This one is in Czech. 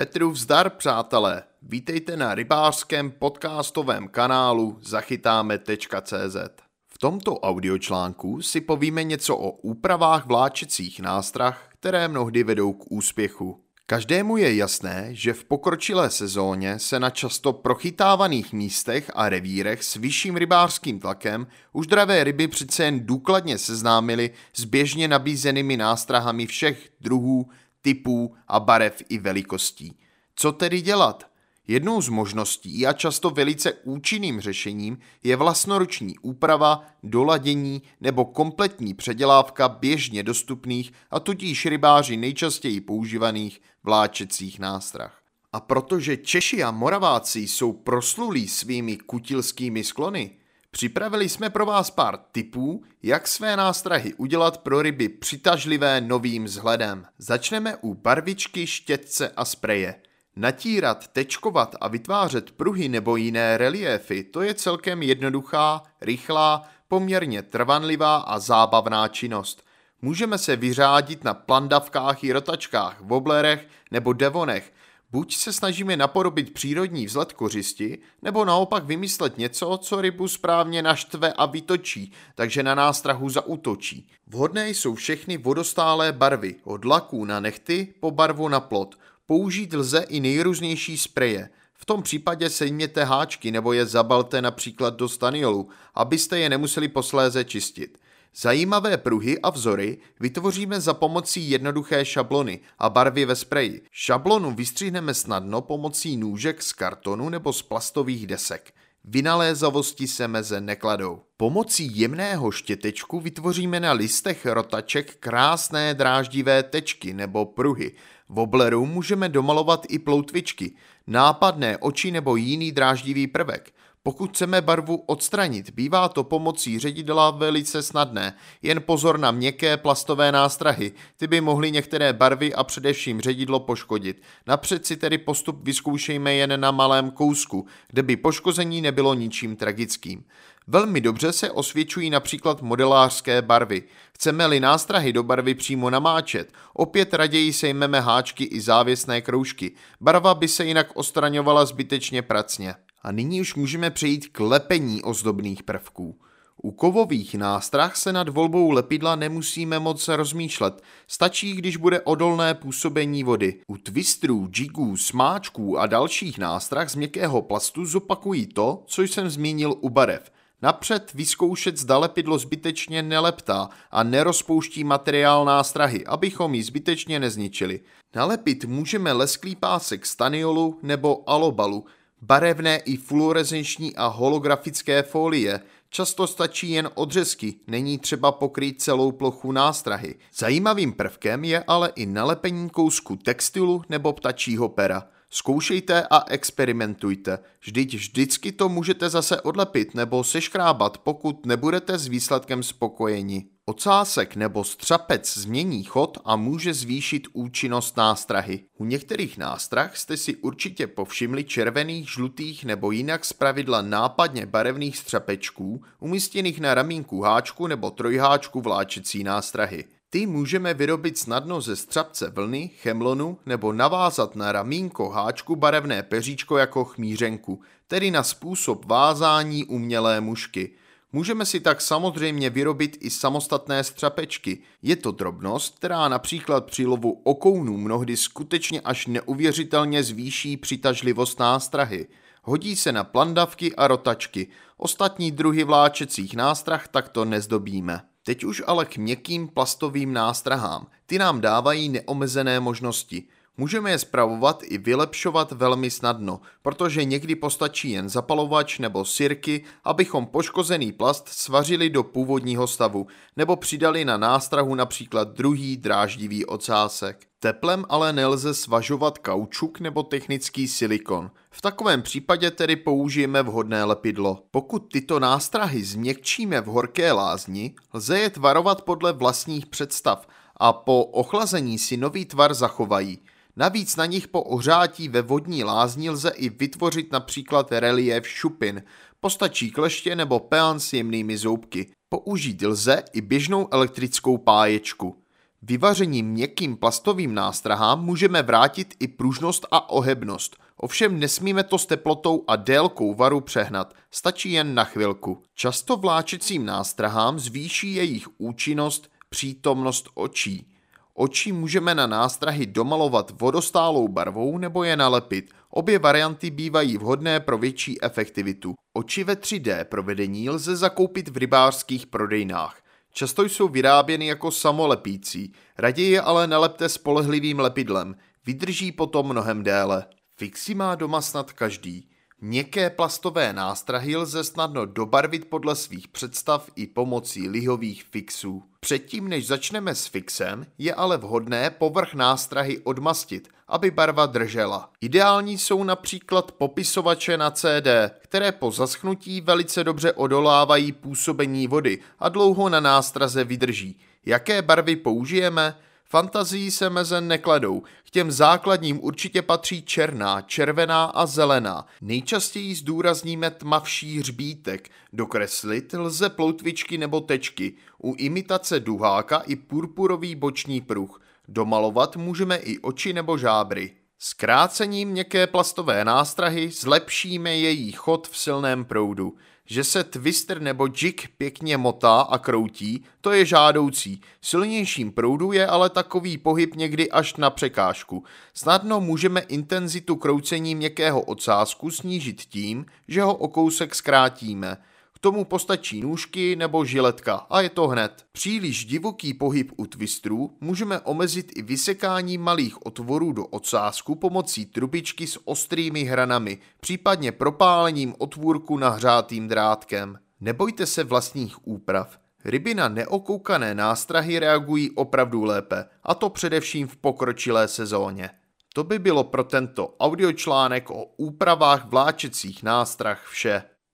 Petru vzdar, přátelé. Vítejte na rybářském podcastovém kanálu zachytáme.cz. V tomto audiočlánku si povíme něco o úpravách vláčecích nástrah, které mnohdy vedou k úspěchu. Každému je jasné, že v pokročilé sezóně se na často prochytávaných místech a revírech s vyšším rybářským tlakem už dravé ryby přece jen důkladně seznámily s běžně nabízenými nástrahami všech druhů, typů a barev i velikostí. Co tedy dělat? Jednou z možností a často velice účinným řešením je vlastnoruční úprava, doladění nebo kompletní předělávka běžně dostupných a tudíž rybáři nejčastěji používaných vláčecích nástrah. A protože Češi a Moraváci jsou proslulí svými kutilskými sklony, připravili jsme pro vás pár tipů, jak své nástrahy udělat pro ryby přitažlivé novým vzhledem. Začneme u barvičky, štětce a spreje – Natírat, tečkovat a vytvářet pruhy nebo jiné reliéfy, to je celkem jednoduchá, rychlá, poměrně trvanlivá a zábavná činnost. Můžeme se vyřádit na plandavkách i rotačkách, woblerech nebo devonech. Buď se snažíme napodobit přírodní vzhled kořisti, nebo naopak vymyslet něco, co rybu správně naštve a vytočí, takže na nástrahu zautočí. Vhodné jsou všechny vodostálé barvy, od laků na nechty po barvu na plot – Použít lze i nejrůznější spreje. V tom případě sejměte háčky nebo je zabalte například do staniolu, abyste je nemuseli posléze čistit. Zajímavé pruhy a vzory vytvoříme za pomocí jednoduché šablony a barvy ve spreji. Šablonu vystřihneme snadno pomocí nůžek z kartonu nebo z plastových desek. Vynalézavosti se meze nekladou. Pomocí jemného štětečku vytvoříme na listech rotaček krásné dráždivé tečky nebo pruhy. V obleru můžeme domalovat i ploutvičky, nápadné oči nebo jiný dráždivý prvek. Pokud chceme barvu odstranit, bývá to pomocí ředidla velice snadné. Jen pozor na měkké plastové nástrahy, ty by mohly některé barvy a především ředidlo poškodit. Napřed si tedy postup vyzkoušejme jen na malém kousku, kde by poškození nebylo ničím tragickým. Velmi dobře se osvědčují například modelářské barvy. Chceme-li nástrahy do barvy přímo namáčet, opět raději sejmeme háčky i závěsné kroužky. Barva by se jinak ostraňovala zbytečně pracně. A nyní už můžeme přejít k lepení ozdobných prvků. U kovových nástrah se nad volbou lepidla nemusíme moc rozmýšlet, stačí, když bude odolné působení vody. U twistrů, jigů, smáčků a dalších nástrah z měkkého plastu zopakují to, co jsem zmínil u barev. Napřed vyzkoušet, zda lepidlo zbytečně neleptá a nerozpouští materiál nástrahy, abychom ji zbytečně nezničili. Nalepit můžeme lesklý pásek staniolu nebo alobalu, barevné i fluorescenční a holografické folie. Často stačí jen odřezky, není třeba pokrýt celou plochu nástrahy. Zajímavým prvkem je ale i nalepení kousku textilu nebo ptačího pera. Zkoušejte a experimentujte. Vždyť vždycky to můžete zase odlepit nebo seškrábat, pokud nebudete s výsledkem spokojeni. Ocásek nebo střapec změní chod a může zvýšit účinnost nástrahy. U některých nástrah jste si určitě povšimli červených, žlutých nebo jinak zpravidla nápadně barevných střapečků umístěných na ramínku háčku nebo trojháčku vláčecí nástrahy. Ty můžeme vyrobit snadno ze střapce vlny, chemlonu nebo navázat na ramínko háčku barevné peříčko jako chmířenku, tedy na způsob vázání umělé mušky. Můžeme si tak samozřejmě vyrobit i samostatné střapečky. Je to drobnost, která například při lovu okounů mnohdy skutečně až neuvěřitelně zvýší přitažlivost nástrahy. Hodí se na plandavky a rotačky. Ostatní druhy vláčecích nástrah takto nezdobíme. Teď už ale k měkkým plastovým nástrahám. Ty nám dávají neomezené možnosti. Můžeme je spravovat i vylepšovat velmi snadno, protože někdy postačí jen zapalovač nebo sirky, abychom poškozený plast svařili do původního stavu, nebo přidali na nástrahu například druhý dráždivý ocásek. Teplem ale nelze svažovat kaučuk nebo technický silikon. V takovém případě tedy použijeme vhodné lepidlo. Pokud tyto nástrahy změkčíme v horké lázni, lze je tvarovat podle vlastních představ a po ochlazení si nový tvar zachovají. Navíc na nich po ohřátí ve vodní lázni lze i vytvořit například relief šupin, postačí kleště nebo peán s jemnými zoubky. Použít lze i běžnou elektrickou páječku. Vyvařením měkkým plastovým nástrahám můžeme vrátit i pružnost a ohebnost. Ovšem nesmíme to s teplotou a délkou varu přehnat, stačí jen na chvilku. Často vláčecím nástrahám zvýší jejich účinnost přítomnost očí. Oči můžeme na nástrahy domalovat vodostálou barvou nebo je nalepit. Obě varianty bývají vhodné pro větší efektivitu. Oči ve 3D provedení lze zakoupit v rybářských prodejnách. Často jsou vyráběny jako samolepící, raději je ale nalepte spolehlivým lepidlem, vydrží potom mnohem déle. Fixy má doma snad každý. Měkké plastové nástrahy lze snadno dobarvit podle svých představ i pomocí lihových fixů. Předtím, než začneme s fixem, je ale vhodné povrch nástrahy odmastit, aby barva držela. Ideální jsou například popisovače na CD, které po zaschnutí velice dobře odolávají působení vody a dlouho na nástraze vydrží. Jaké barvy použijeme? Fantazii se meze nekladou. K těm základním určitě patří černá, červená a zelená. Nejčastěji zdůrazníme tmavší hřbítek. Dokreslit lze ploutvičky nebo tečky. U imitace duháka i purpurový boční pruh. Domalovat můžeme i oči nebo žábry. Zkrácením měkké plastové nástrahy zlepšíme její chod v silném proudu. Že se twister nebo jig pěkně motá a kroutí, to je žádoucí. Silnějším proudu je ale takový pohyb někdy až na překážku. Snadno můžeme intenzitu kroucení měkkého ocásku snížit tím, že ho o kousek zkrátíme tomu postačí nůžky nebo žiletka a je to hned. Příliš divoký pohyb u twistrů můžeme omezit i vysekání malých otvorů do ocásku pomocí trubičky s ostrými hranami, případně propálením otvůrku nahřátým drátkem. Nebojte se vlastních úprav. Ryby na neokoukané nástrahy reagují opravdu lépe, a to především v pokročilé sezóně. To by bylo pro tento audiočlánek o úpravách vláčecích nástrah vše.